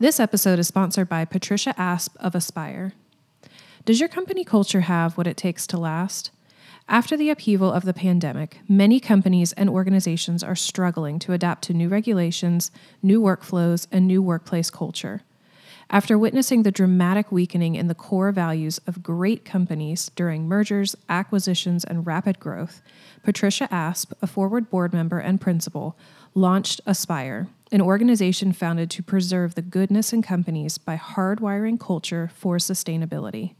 This episode is sponsored by Patricia Asp of Aspire. Does your company culture have what it takes to last? After the upheaval of the pandemic, many companies and organizations are struggling to adapt to new regulations, new workflows, and new workplace culture. After witnessing the dramatic weakening in the core values of great companies during mergers, acquisitions, and rapid growth, Patricia Asp, a forward board member and principal, launched Aspire, an organization founded to preserve the goodness in companies by hardwiring culture for sustainability.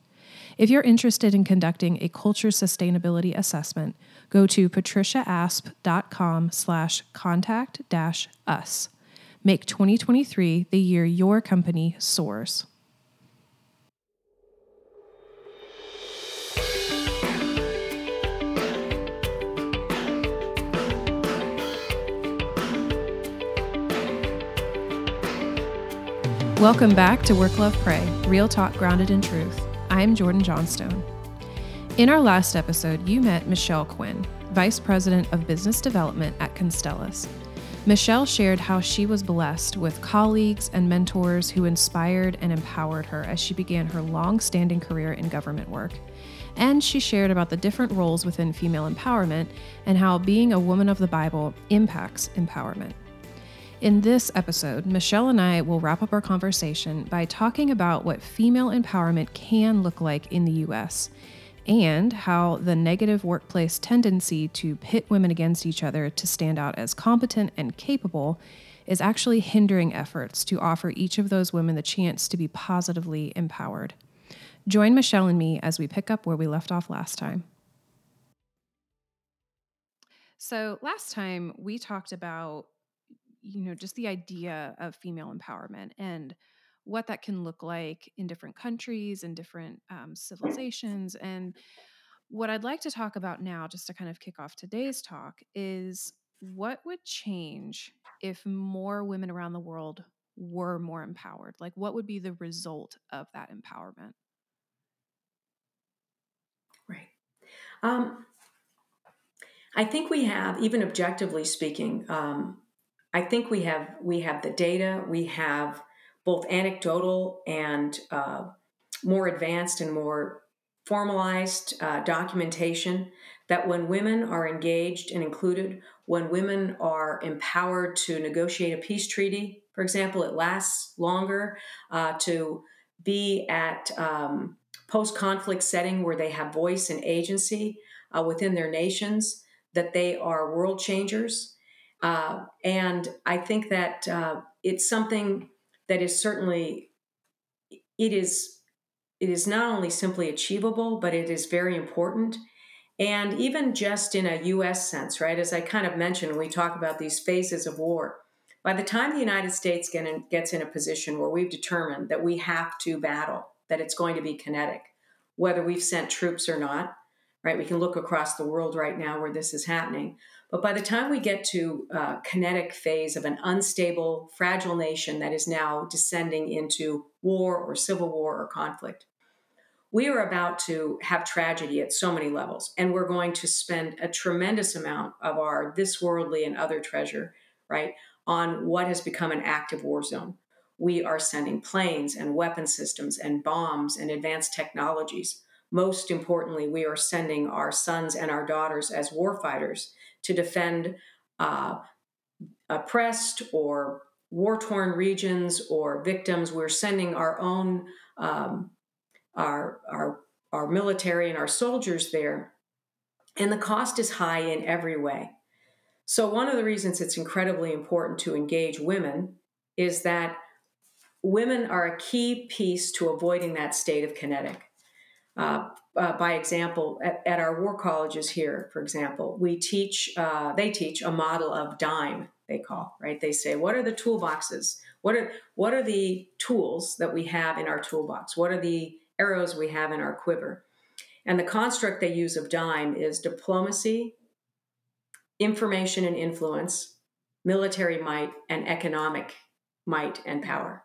If you're interested in conducting a culture sustainability assessment, go to patriciaasp.com slash contact dash us. Make 2023 the year your company soars. Welcome back to Work Love Pray, real talk grounded in truth. I'm Jordan Johnstone. In our last episode, you met Michelle Quinn, Vice President of Business Development at Constellis. Michelle shared how she was blessed with colleagues and mentors who inspired and empowered her as she began her long standing career in government work. And she shared about the different roles within female empowerment and how being a woman of the Bible impacts empowerment. In this episode, Michelle and I will wrap up our conversation by talking about what female empowerment can look like in the US and how the negative workplace tendency to pit women against each other to stand out as competent and capable is actually hindering efforts to offer each of those women the chance to be positively empowered. Join Michelle and me as we pick up where we left off last time. So, last time we talked about you know, just the idea of female empowerment and what that can look like in different countries and different um, civilizations. And what I'd like to talk about now, just to kind of kick off today's talk, is what would change if more women around the world were more empowered? Like, what would be the result of that empowerment? Right. Um, I think we have, even objectively speaking, um, I think we have we have the data. We have both anecdotal and uh, more advanced and more formalized uh, documentation that when women are engaged and included, when women are empowered to negotiate a peace treaty, for example, it lasts longer. Uh, to be at um, post-conflict setting where they have voice and agency uh, within their nations, that they are world changers uh, and I think that uh, it's something that is certainly it is it is not only simply achievable, but it is very important. And even just in a U.S. sense, right? As I kind of mentioned, we talk about these phases of war. By the time the United States get in, gets in a position where we've determined that we have to battle, that it's going to be kinetic, whether we've sent troops or not, right? We can look across the world right now where this is happening. But by the time we get to uh, kinetic phase of an unstable, fragile nation that is now descending into war or civil war or conflict, we are about to have tragedy at so many levels, and we're going to spend a tremendous amount of our this worldly and other treasure, right, on what has become an active war zone. We are sending planes and weapon systems and bombs and advanced technologies. Most importantly, we are sending our sons and our daughters as warfighters to defend uh, oppressed or war torn regions or victims. We're sending our own um, our our our military and our soldiers there, and the cost is high in every way. So one of the reasons it's incredibly important to engage women is that women are a key piece to avoiding that state of kinetic. Uh, uh, by example, at, at, our war colleges here, for example, we teach, uh, they teach a model of DIME, they call, right? They say, what are the toolboxes? What are, what are the tools that we have in our toolbox? What are the arrows we have in our quiver? And the construct they use of DIME is diplomacy, information and influence, military might, and economic might and power.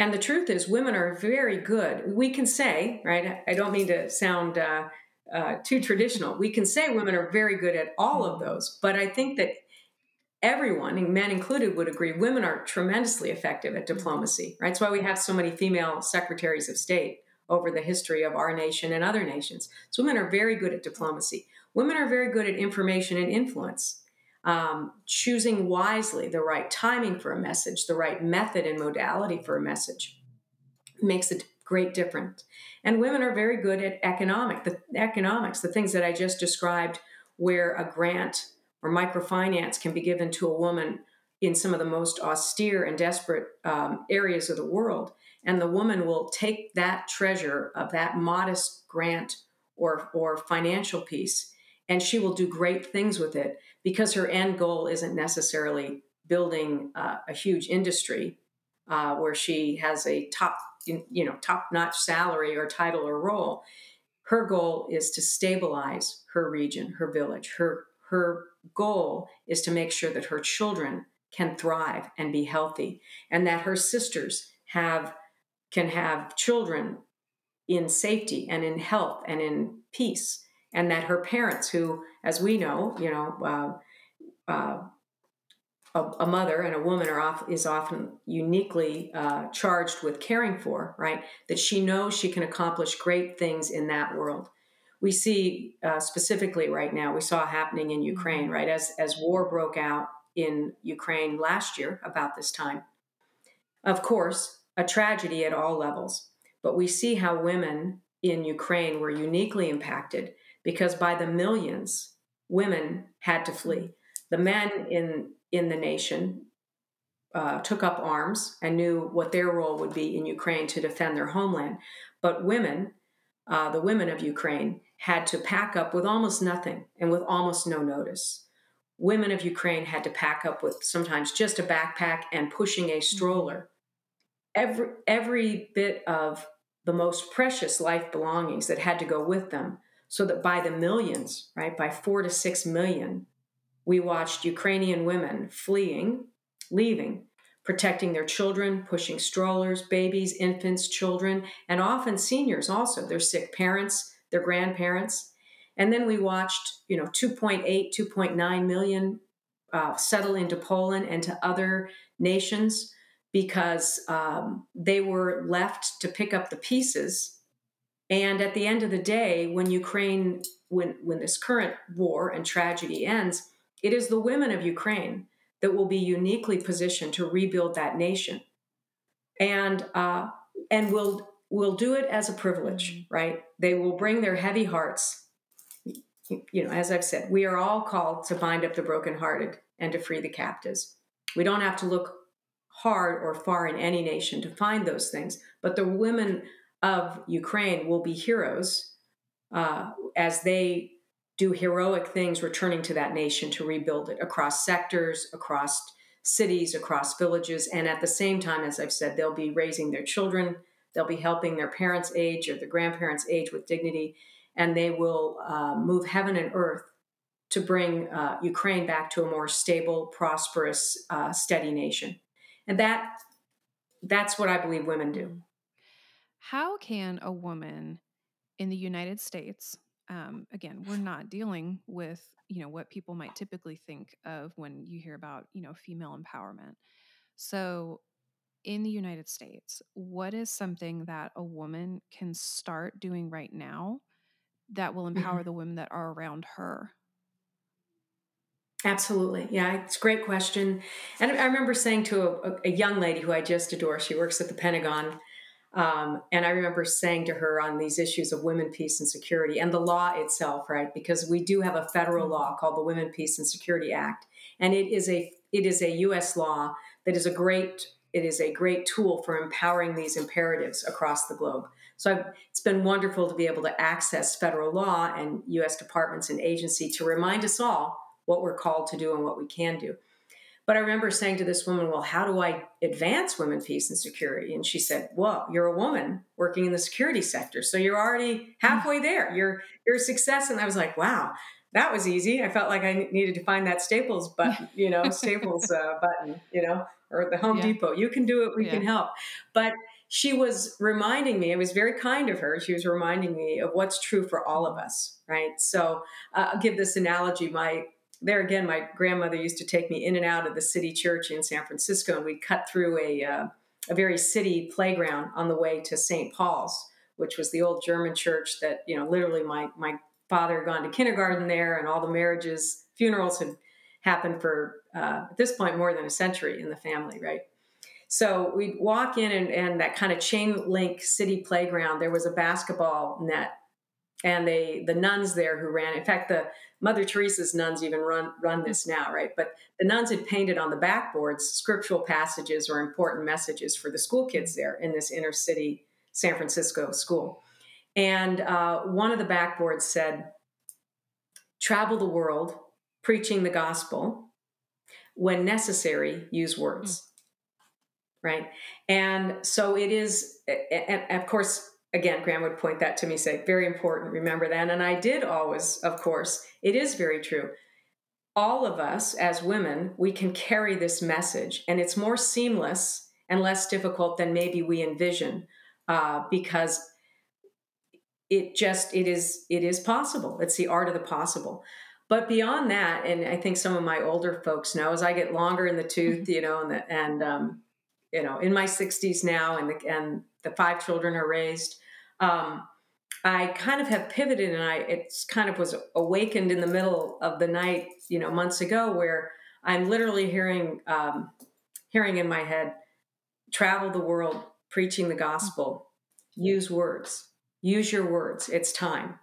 And the truth is, women are very good. We can say, right? I don't mean to sound uh, uh, too traditional. We can say women are very good at all of those, but I think that everyone, men included, would agree women are tremendously effective at diplomacy, right? That's why we have so many female secretaries of state over the history of our nation and other nations. So women are very good at diplomacy. Women are very good at information and influence, um, choosing wisely the right timing for a message, the right method and modality for a message makes a great difference. And women are very good at economic, the economics, the things that I just described, where a grant or microfinance can be given to a woman in some of the most austere and desperate um, areas of the world and the woman will take that treasure of that modest grant or or financial piece and she will do great things with it because her end goal isn't necessarily building uh, a huge industry uh, where she has a top you know top notch salary or title or role. Her goal is to stabilize her region her village. Her her goal is to make sure that her children can thrive and be healthy and that her sisters have can have children in safety and in health and in peace and that her parents who as we know you know uh, uh, a, a, mother and a woman are off, is often uniquely uh, charged with caring for right that she knows she can accomplish great things in that world we see uh, specifically right now we saw happening in ukraine mm-hmm. right as as war broke out in ukraine last year about this time of course a tragedy at all levels. But we see how women in Ukraine were uniquely impacted because by the millions, women had to flee. The men in, in the nation uh, took up arms and knew what their role would be in Ukraine to defend their homeland. But women, uh, the women of Ukraine, had to pack up with almost nothing and with almost no notice. Women of Ukraine had to pack up with sometimes just a backpack and pushing a stroller every every bit of the most precious life belongings that had to go with them so that by the millions right by 4 to 6 million we watched ukrainian women fleeing leaving protecting their children pushing strollers babies infants children and often seniors also their sick parents their grandparents and then we watched you know 2.8 2.9 million uh, settle into poland and to other nations because um, they were left to pick up the pieces. And at the end of the day, when Ukraine, when, when this current war and tragedy ends, it is the women of Ukraine that will be uniquely positioned to rebuild that nation. And, uh, and will will do it as a privilege, mm-hmm. right? They will bring their heavy hearts. You know, as I've said, we are all called to bind up the brokenhearted and to free the captives. We don't have to look hard or far in any nation to find those things. But the women of Ukraine will be heroes uh, as they do heroic things returning to that nation to rebuild it across sectors, across cities, across villages. And at the same time, as I've said, they'll be raising their children, they'll be helping their parents' age or their grandparents' age with dignity, and they will uh, move heaven and earth to bring uh, Ukraine back to a more stable, prosperous, uh, steady nation. And that that's what i believe women do how can a woman in the united states um, again we're not dealing with you know what people might typically think of when you hear about you know female empowerment so in the united states what is something that a woman can start doing right now that will empower mm-hmm. the women that are around her Absolutely. Yeah, it's a great question. And I remember saying to a, a young lady who I just adore, she works at the Pentagon. Um, and I remember saying to her on these issues of women, peace, and security, and the law itself, right? Because we do have a federal law called the Women, Peace, and Security Act, and it is a it is a U.S. law that is a great it is a great tool for empowering these imperatives across the globe. So I've, it's been wonderful to be able to access federal law and U.S. departments and agency to remind us all what we're called to do and what we can do. But I remember saying to this woman, Well, how do I advance women, peace, and security? And she said, Well, you're a woman working in the security sector. So you're already halfway there. You're you're a success. And I was like, Wow, that was easy. I felt like I needed to find that Staples button, you know, Staples uh, button, you know, or the Home yeah. Depot. You can do it, we yeah. can help. But she was reminding me, it was very kind of her. She was reminding me of what's true for all of us, right? So uh, I'll give this analogy. My there again, my grandmother used to take me in and out of the city church in San Francisco, and we'd cut through a, uh, a very city playground on the way to St. Paul's, which was the old German church that, you know, literally my, my father had gone to kindergarten there, and all the marriages, funerals had happened for, uh, at this point, more than a century in the family, right? So we'd walk in, and, and that kind of chain link city playground, there was a basketball net and they the nuns there who ran in fact the mother teresa's nuns even run run this now right? But the nuns had painted on the backboards scriptural passages or important messages for the school kids there in this inner city san francisco school. And uh, one of the backboards said travel the world preaching the gospel when necessary use words. Mm. right? And so it is and of course again, Graham would point that to me, say, very important, remember that. And I did always, of course, it is very true. All of us as women, we can carry this message, and it's more seamless and less difficult than maybe we envision uh, because it just it is it is possible it's the art of the possible but beyond that and i think some of my older folks know as i get longer in the tooth mm-hmm. you know and, the, and um, you know in my 60s now and the, and the five children are raised um, I kind of have pivoted and I it's kind of was awakened in the middle of the night, you know, months ago, where I'm literally hearing um, hearing in my head, travel the world preaching the gospel, use words, use your words. It's time.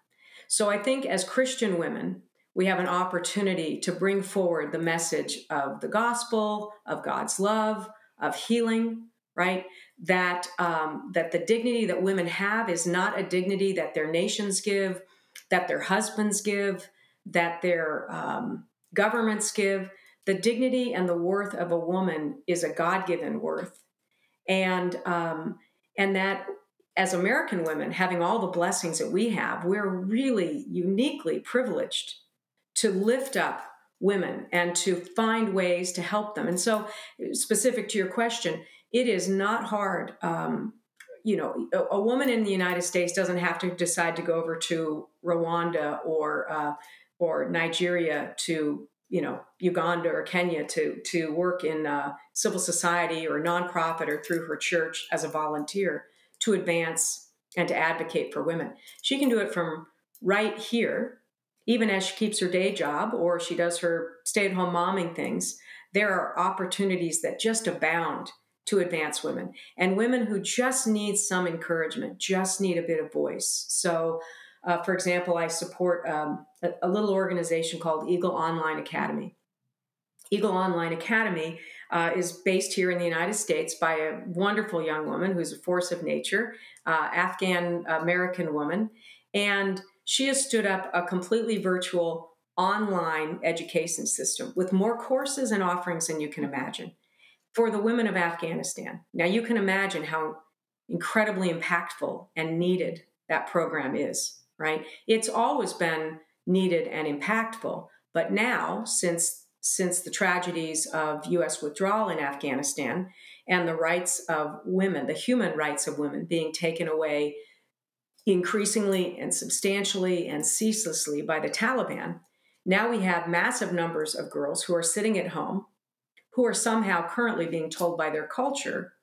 So I think as Christian women, we have an opportunity to bring forward the message of the gospel, of God's love, of healing, right? That um, that the dignity that women have is not a dignity that their nations give, that their husbands give, that their um, governments give. The dignity and the worth of a woman is a God-given worth, and um, and that as American women, having all the blessings that we have, we're really uniquely privileged to lift up women and to find ways to help them. And so, specific to your question, it is not hard. Um, you know, a, a, woman in the United States doesn't have to decide to go over to Rwanda or uh, or Nigeria to you know Uganda or Kenya to to work in uh, civil society or nonprofit or through her church as a volunteer to advance and to advocate for women. She can do it from right here, even as she keeps her day job or she does her stay at home momming things. There are opportunities that just abound to advance women and women who just need some encouragement, just need a bit of voice. So, uh, for example, I support um, a, a, little organization called Eagle Online Academy. Eagle Online Academy uh, is based here in the United States by a wonderful young woman who's a force of nature, uh, Afghan American woman, and she has stood up a completely virtual online education system with more courses and offerings than you can imagine for the women of Afghanistan. Now, you can imagine how incredibly impactful and needed that program is, right? It's always been needed and impactful, but now, since since the tragedies of U.S. withdrawal in Afghanistan and the rights of women, the human rights of women being taken away increasingly and substantially and ceaselessly by the Taliban, now we have massive numbers of girls who are sitting at home who are somehow currently being told by their culture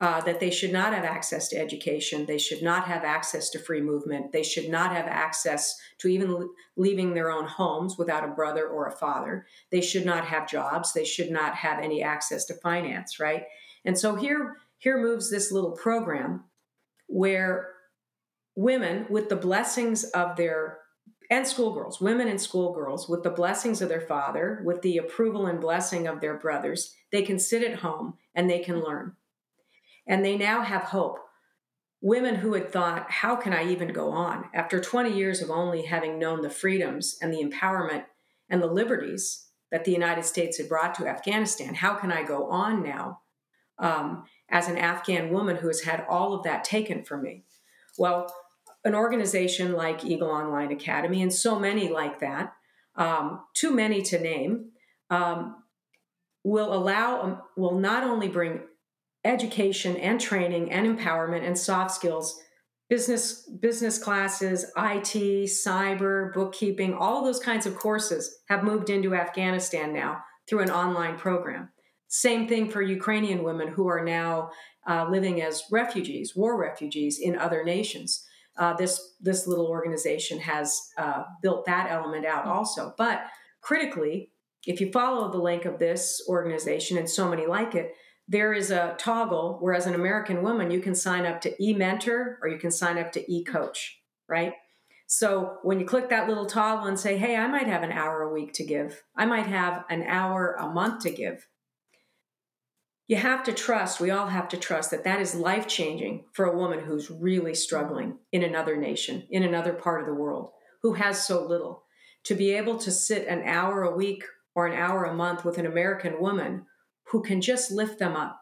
uh, that they should not have access to education, they should not have access to free movement, they should not have access to even leaving their own homes without a brother or a father, they should not have jobs, they should not have any access to finance, right? And so here, here moves this little program where women, with the blessings of their and schoolgirls, women and schoolgirls, with the blessings of their father, with the approval and blessing of their brothers, they can sit at home and they can learn. And they now have hope. Women who had thought, how can I even go on? After 20 years of only having known the freedoms and the empowerment and the liberties that the United States had brought to Afghanistan, how can I go on now um, as an Afghan woman who has had all of that taken from me? Well, an organization like Eagle Online Academy and so many like that, um, too many to name, um, will allow, um, will not only bring education and training and empowerment and soft skills business business classes, IT, cyber, bookkeeping, all those kinds of courses have moved into Afghanistan now through an online program. Same thing for Ukrainian women who are now uh, living as refugees, war refugees in other nations. Uh, this this little organization has uh, built that element out also. But critically, if you follow the link of this organization and so many like it, there is a toggle where as an American woman, you can sign up to e-mentor or you can sign up to e-coach, right? So when you click that little toggle and say, hey, I might have an hour a week to give, I might have an hour a month to give, you have to trust, we all have to trust that that is life changing for a woman who's really struggling in another nation, in another part of the world, who has so little. To be able to sit an hour a week or an hour a month with an American woman who can just lift them up,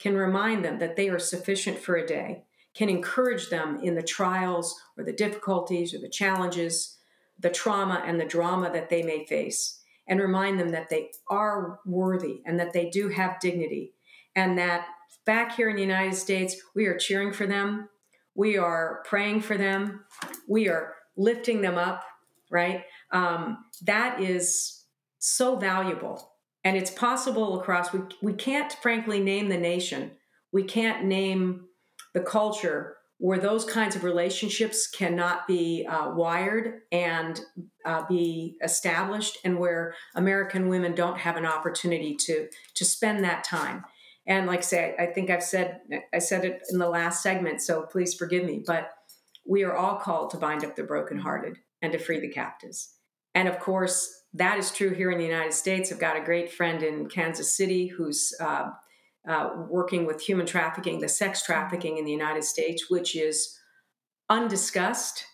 can remind them that they are sufficient for a day, can encourage them in the trials or the difficulties or the challenges, the trauma and the drama that they may face, and remind them that they are worthy and that they do have dignity, and that back here in the United States, we are cheering for them, we are praying for them, we are lifting them up, right? Um, that is so valuable. And it's possible across we, we can't frankly name the nation. We can't name the culture where those kinds of relationships cannot be uh, wired and uh, be established and where american women don't have an opportunity to to spend that time and like I say i think i've said i said it in the last segment so please forgive me but we are all called to bind up the brokenhearted and to free the captives and of course that is true here in the United States. I've got a great friend in Kansas City who's uh, uh, working with human trafficking, the sex trafficking in the United States, which is undiscussed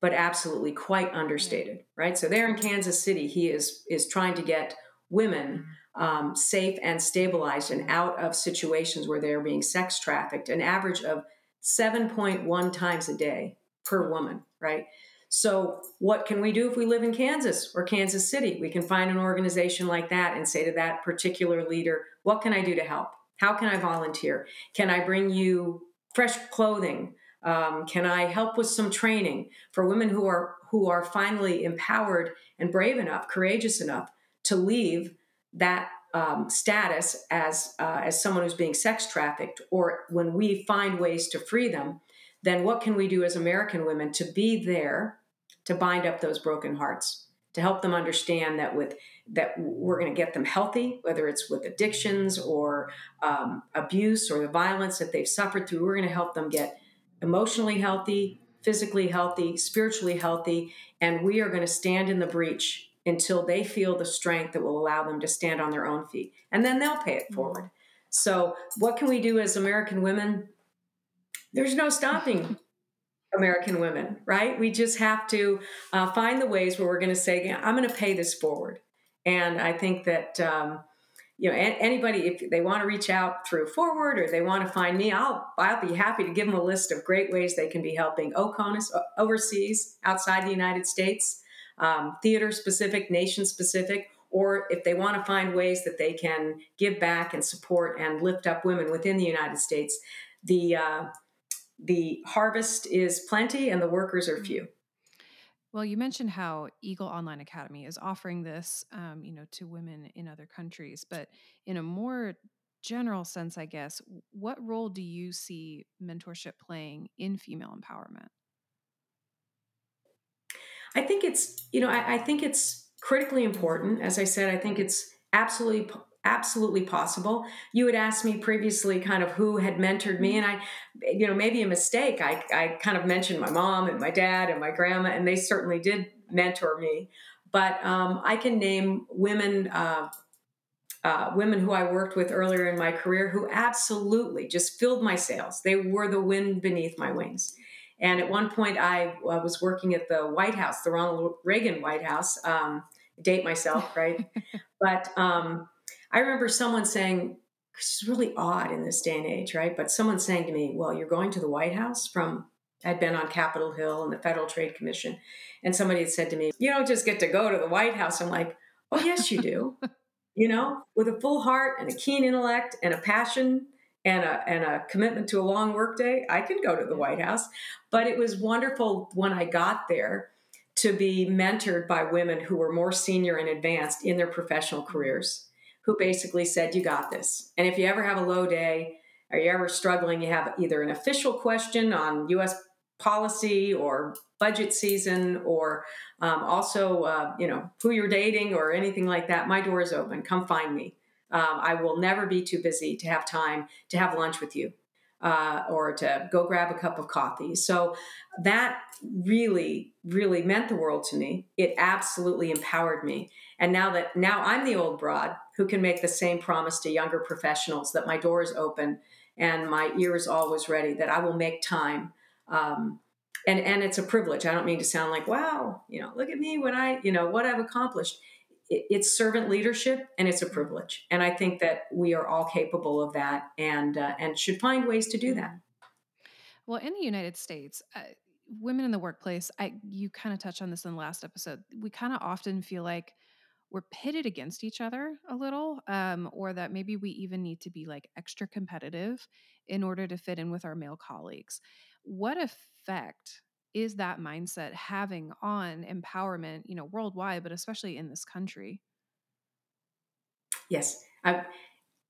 but absolutely quite understated, right? So there in Kansas City, he is is trying to get women um, safe and stabilized and out of situations where they're being sex trafficked, an average of 7.1 times a day per woman, right? So, what can we do if we live in Kansas or Kansas City? We can find an organization like that and say to that particular leader, What can I do to help? How can I volunteer? Can I bring you fresh clothing? Um, can I help with some training for women who are who are finally empowered and brave enough, courageous enough to leave that um, status as uh, as someone who's being sex trafficked, or when we find ways to free them, then what can we do as American women to be there to bind up those broken hearts to help them understand that with that we're going to get them healthy whether it's with addictions or um, abuse or the violence that they've suffered through we're going to help them get emotionally healthy physically healthy spiritually healthy and we are going to stand in the breach until they feel the strength that will allow them to stand on their own feet and then they'll pay it mm-hmm. forward so what can we do as american women there's no stopping American women, right? We just have to uh, find the ways where we're going to say, I'm going to pay this forward. And I think that, um, you know, anybody, if they want to reach out through Forward or they want to find me, I'll, I'll be happy to give them a list of great ways they can be helping OCONUS overseas, outside the United States, um, theater specific, nation specific, or if they want to find ways that they can give back and support and lift up women within the United States. The uh, the harvest is plenty and the workers are few. Well, you mentioned how Eagle Online Academy is offering this, um, you know, to women in other countries, but in a more general sense, I guess, what role do you see mentorship playing in female empowerment? I think it's, you know, I, I think it's critically important. As I said, I think it's absolutely absolutely possible. You had asked me previously kind of who had mentored me, and I, you know, maybe a mistake. I, I kind of mentioned my mom and my dad and my grandma, and they certainly did mentor me. But um, I can name women. Uh, uh, women who I worked with earlier in my career who absolutely just filled my sails. They were the wind beneath my wings. And at one point, I uh, was working at the White House, the Ronald Reagan White House. Um, date myself, right? but um, I remember someone saying, it's really odd in this day and age, right? But someone saying to me, well, you're going to the White House from, I'd been on Capitol Hill and the Federal Trade Commission. And somebody had said to me, you don't just get to go to the White House. I'm like, oh, yes, you do. you know, with a full heart and a keen intellect and a passion and a, and a commitment to a long workday, I can go to the White House. But it was wonderful when I got there to be mentored by women who were more senior and advanced in their professional careers, who basically said, You got this. And if you ever have a low day, or you're ever struggling, you have either an official question on US policy or budget season or um, also uh, you know who you're dating or anything like that my door is open come find me um, i will never be too busy to have time to have lunch with you uh, or to go grab a cup of coffee so that really really meant the world to me it absolutely empowered me and now that now i'm the old broad who can make the same promise to younger professionals that my door is open and my ear is always ready that i will make time um, and and it's a privilege. I don't mean to sound like wow, you know, look at me what I you know what I've accomplished. It, it's servant leadership, and it's a privilege. And I think that we are all capable of that, and uh, and should find ways to do that. Well, in the United States. Uh, women in the workplace, I you kind of touched on this in the last episode. We kind of often feel like we're pitted against each other a little, um, or that maybe we even need to be like extra competitive in order to fit in with our male colleagues. What effect is that mindset having on empowerment, you know, worldwide, but especially in this country? Yes, I,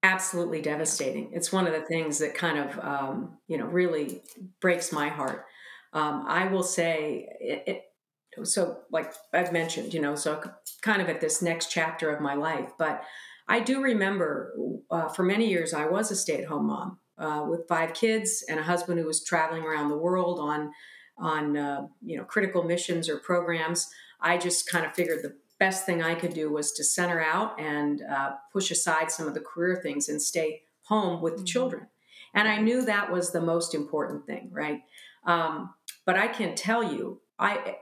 absolutely devastating. It's one of the things that kind of, um, you know, really breaks my heart. Um, I will say, it, it, so like I've mentioned, you know, so kind of at this next chapter of my life, but I do remember uh, for many years I was a stay at home mom uh, with five kids and a husband who was traveling around the world on on uh, you know critical missions or programs. I just kind of figured the best thing I could do was to center out and uh, push aside some of the career things and stay home with the mm-hmm. children. And I knew that was the most important thing, right? Um, but I can tell you, I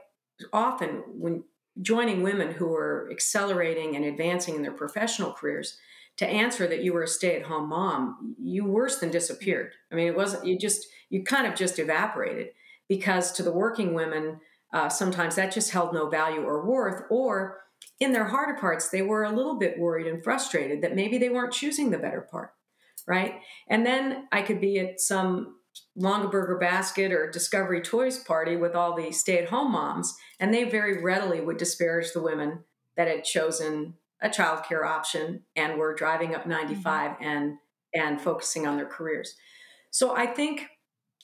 often when joining women who are accelerating and advancing in their professional careers, to answer that you were a stay-at-home mom, you worse than disappeared. I mean, it wasn't you just you kind of just evaporated because to the working women, uh, sometimes that just held no value or worth, or in their heart of hearts, they were a little bit worried and frustrated that maybe they weren't choosing the better part, right? And then I could be at some Longaberger basket or Discovery Toys party with all the stay at home moms, and they very readily would disparage the women that had chosen a childcare option and were driving up 95 mm-hmm. and and focusing on their careers. So I think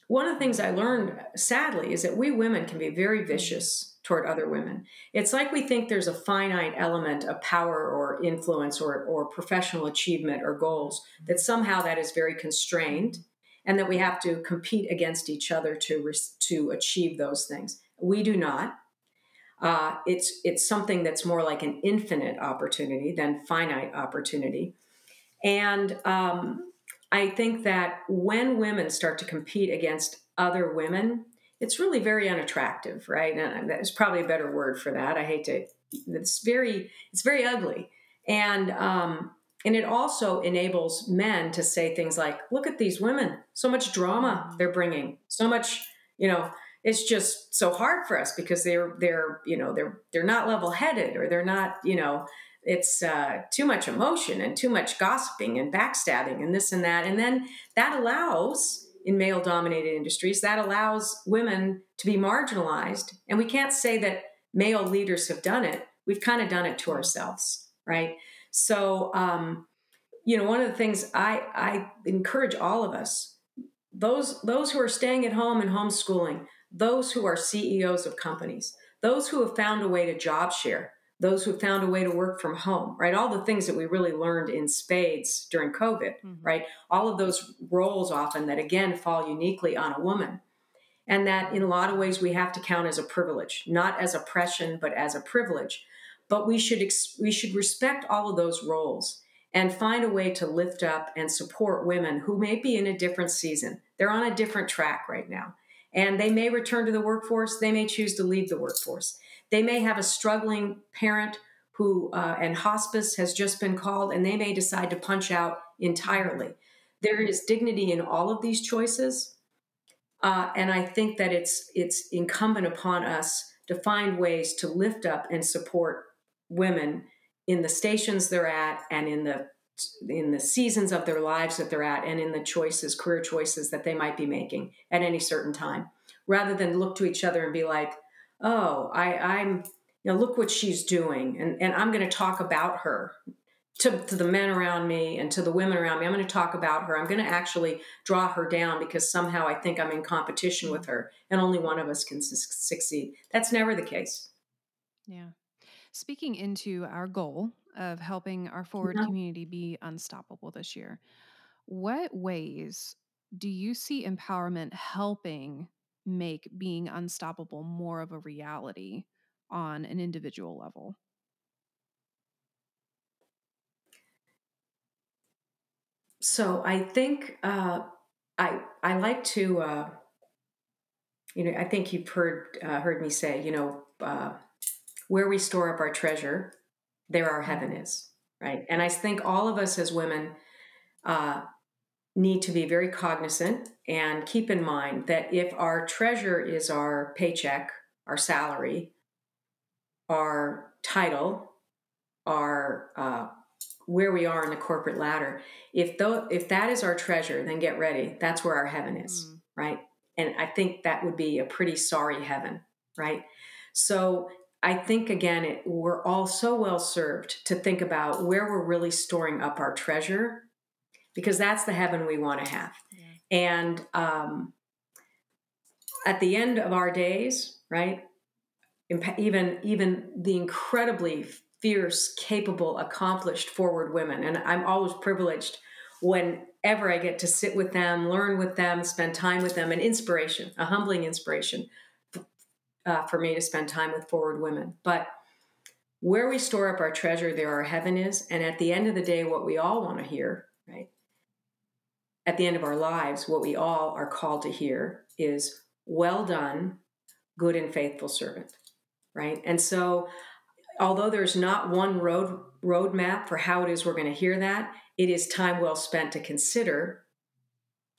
one of the things I learned sadly is that we women can be very vicious toward other women. It's like we think there's a finite element of power or influence or, or professional achievement or goals, that somehow that is very constrained and that we have to compete against each other to, to achieve those things. We do not. Uh, it's it's something that's more like an infinite opportunity than finite opportunity, and um, I think that when women start to compete against other women, it's really very unattractive, right? And there's probably a better word for that. I hate to. It's very it's very ugly, and um, and it also enables men to say things like, "Look at these women, so much drama they're bringing, so much." You know, it's just so hard for us because they're they're you know they're they're not level headed or they're not you know it's uh, too much emotion and too much gossiping and backstabbing and this and that. And then that allows in male dominated industries that allows women to be marginalized. And we can't say that male leaders have done it. We've kind of done it to ourselves right? So um, you know one of the things i i encourage all of us those those who are staying at home and homeschooling those who are CEOs of companies, those who have found a way to job share, those who found a way to work from home, right? All the things that we really learned in spades during COVID, mm-hmm. right? All of those roles often that again fall uniquely on a woman. And that in a lot of ways we have to count as a privilege, not as oppression, but as a privilege. But we should ex- we should respect all of those roles and find a way to lift up and support women who may be in a different season. They're on a different track right now and they may return to the workforce. They may choose to leave the workforce. They may have a struggling parent who, uh, and hospice has just been called, and they may decide to punch out entirely. There is dignity in all of these choices. Uh, and I think that it's it's incumbent upon us to find ways to lift up and support women in the stations they're at and in the in the seasons of their lives that they're at and in the choices career choices that they might be making at any certain time rather than look to each other and be like oh i i'm you know look what she's doing. And and i'm going to talk about her to, to the men around me and to the women around me. I'm going to talk about her. I'm going to actually draw her down because somehow i think i'm in competition with her and only one of us can su- succeed. That's never the case. Yeah. Speaking into our goal of helping our forward yeah. community be unstoppable this year. What ways do you see empowerment helping make being unstoppable more of a reality on an individual level? So I think uh, I I like to uh, you know I think you've heard uh, heard me say you know uh, where we store up our treasure there our heaven is, right? And I think all of us as women uh, need to be very cognizant and keep in mind that if our treasure is our paycheck, our salary, our title, our uh, where we are in the corporate ladder, if though if that is our treasure, then get ready. That's where our heaven is, mm. right? And I think that would be a pretty sorry heaven, right? So I think again, it, we're all so well served to think about where we're really storing up our treasure, because that's the heaven we want to have. And um, at the end of our days, right? Even even the incredibly fierce, capable, accomplished forward women, and I'm always privileged whenever I get to sit with them, learn with them, spend time with them, an inspiration, a humbling inspiration uh, for me to spend time with forward women. But where we store up our treasure, there our heaven is. And at the end of the day, what we all want to hear, right? At the end of our lives, what we all are called to hear is, well done, good and faithful servant, right? And so, although there's not one road roadmap for how it is we're going to hear that, it is time well spent to consider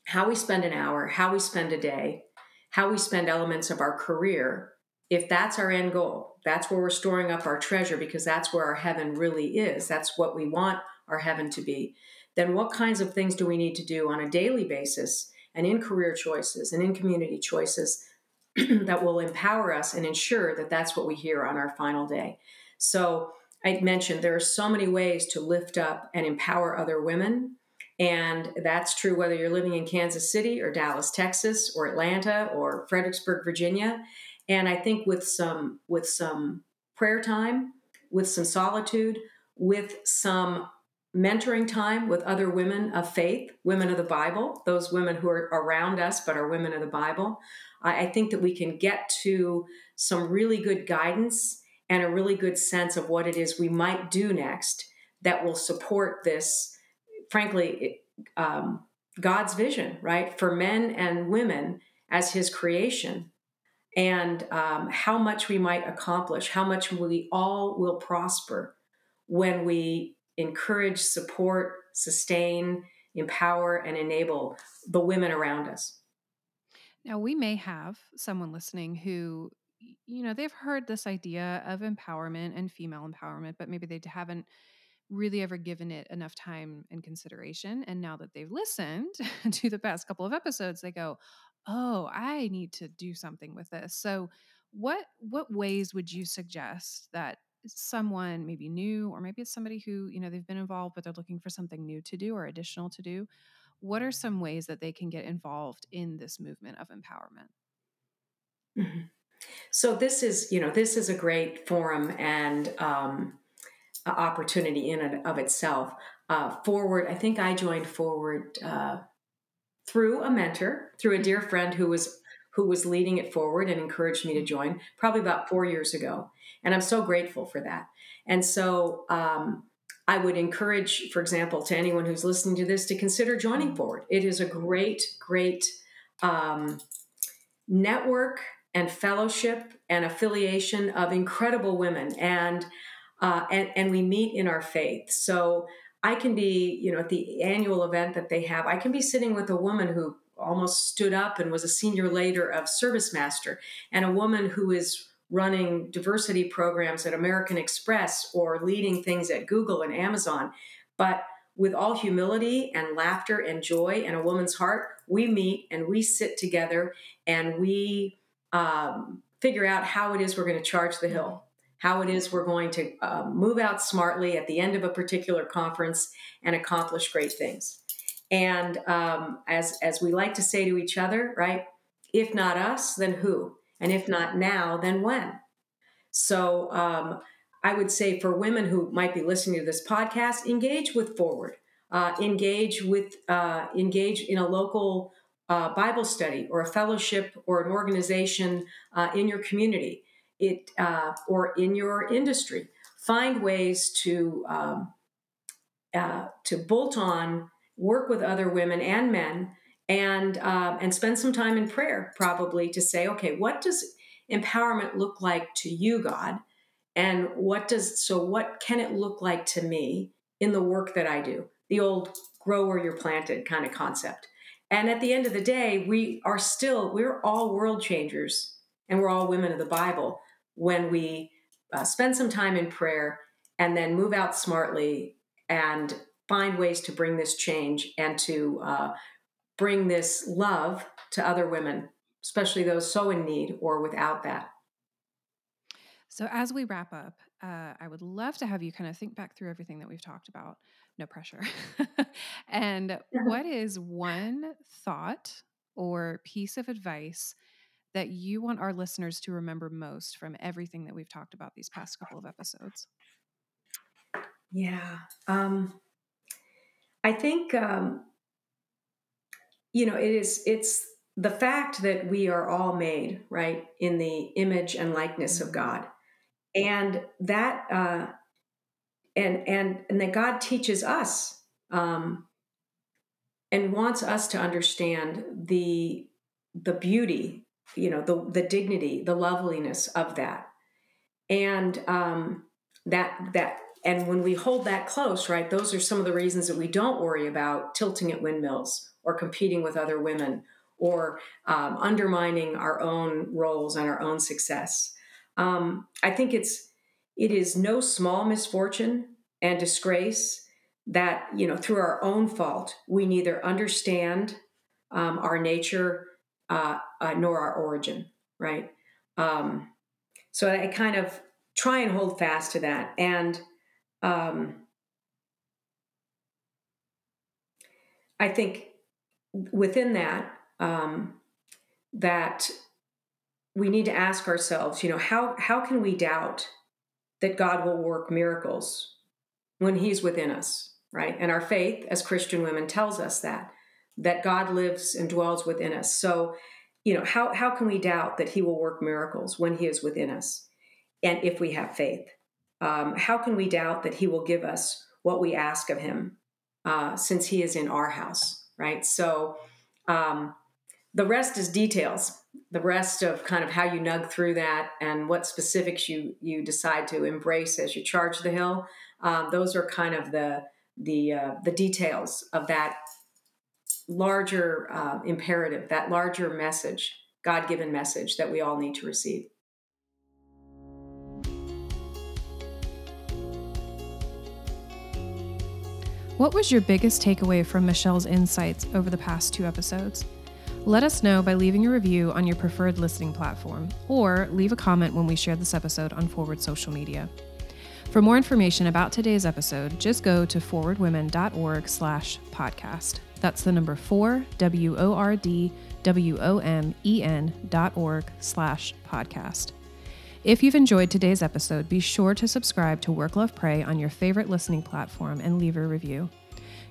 how we spend an hour, how we spend a day, how we spend elements of our career if that's our end goal, that's where we're storing up our treasure because that's where our heaven really is, that's what we want our heaven to be, then what kinds of things do we need to do on a daily basis and in career choices and in community choices that will empower us and ensure that that's what we hear on our final day? So, I mentioned there are so many ways to lift up and empower other women. And that's true whether you're living in Kansas City or Dallas, Texas, or Atlanta or Fredericksburg, Virginia. And I think with some with some prayer time, with some solitude, with some mentoring time with other women of faith, women of the Bible, those women who are around us but are women of the Bible, I think that we can get to some really good guidance and a really good sense of what it is we might do next that will support this, frankly, um, God's vision, right, for men and women as His creation. And um, how much we might accomplish, how much we all will prosper when we encourage, support, sustain, empower, and enable the women around us. Now, we may have someone listening who, you know, they've heard this idea of empowerment and female empowerment, but maybe they haven't really ever given it enough time and consideration. And now that they've listened to the past couple of episodes, they go, oh, I need to do something with this. So, what what ways would you suggest that someone maybe new or maybe it's somebody who you know they've been involved but they're looking for something new to do or additional to do what are some ways that they can get involved in this movement of empowerment? Mm-hmm. so this is you know this is a great forum and um, opportunity in and of itself. Uh, forward i think i joined forward uh, through a mentor, through a dear friend who was who was leading it forward and encouraged me to join probably about four years ago. And I'm so grateful for that. And so um, I would encourage, for example, to anyone who's listening to this to consider joining Forward. It is a great, great um, network and fellowship and affiliation of incredible women. And uh, and, and we meet in our faith. So I can be, you know, at the annual event that they have, I can be sitting with a woman who almost stood up and was a senior leader of Service Master, and a woman who is running diversity programs at American Express or leading things at Google and Amazon. But with all humility and laughter and joy and a woman's heart, we meet and we sit together and we um, figure out how it is we're going to charge the hill, how it is we're going to uh, move out smartly at the end of a particular conference and accomplish great things. And um, as as we like to say to each other, right? If not us, then who? And if not now, then when? So um, I would say for women who might be listening to this podcast, engage with Forward, uh, engage with uh, engage in a local uh, Bible study or a fellowship or an organization uh, in your community, it uh, or in your industry. Find ways to um, uh, to bolt on, work with other women and men, and um, and spend some time in prayer, probably to say, okay, what does empowerment look like to you, God? and what does so what can it look like to me in the work that i do the old grow where you're planted kind of concept and at the end of the day we are still we're all world changers and we're all women of the bible when we uh, spend some time in prayer and then move out smartly and find ways to bring this change and to uh, bring this love to other women especially those so in need or without that so, as we wrap up, uh, I would love to have you kind of think back through everything that we've talked about. No pressure. and what is one thought or piece of advice that you want our listeners to remember most from everything that we've talked about these past couple of episodes? Yeah. Um, I think, um, you know, it is, it's, the fact that we are all made right in the image and likeness of mm-hmm. God and that uh, and and and that God teaches us um, and wants us to understand the the beauty, you know, the the dignity, the loveliness of that, and um, that that and when we hold that close, right, those are some of the reasons that we don't worry about tilting at windmills or competing with other women or um, undermining our own roles and our own success. Um, I think it's it is no small misfortune and disgrace that you know through our own fault we neither understand um, our nature uh, uh, nor our origin, right? Um, so I kind of try and hold fast to that, and um, I think within that um, that we need to ask ourselves, you know, how how can we doubt that God will work miracles when he's within us, right? And our faith as Christian women tells us that that God lives and dwells within us. So, you know, how how can we doubt that he will work miracles when he is within us? And if we have faith, um, how can we doubt that he will give us what we ask of him uh, since he is in our house, right? So, um, the rest is details the rest of kind of how you nug through that and what specifics you you decide to embrace as you charge the hill um, those are kind of the the uh, the details of that larger uh, imperative that larger message god-given message that we all need to receive what was your biggest takeaway from michelle's insights over the past two episodes let us know by leaving a review on your preferred listening platform or leave a comment when we share this episode on 4word social media. For more information about today's episode, just go to 4wordwomen.org slash podcast. That's the number four, W-O-R-D, W-O-M-E-N dot org slash podcast. If you've enjoyed today's episode, be sure to subscribe to Work Love Pray on your favorite listening platform and leave a review.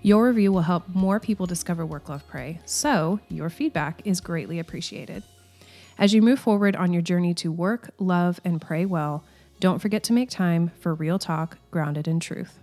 Your review will help more people discover Work Love Pray, so your feedback is greatly appreciated. As you move forward on your journey to work, love, and pray well, don't forget to make time for real talk grounded in truth.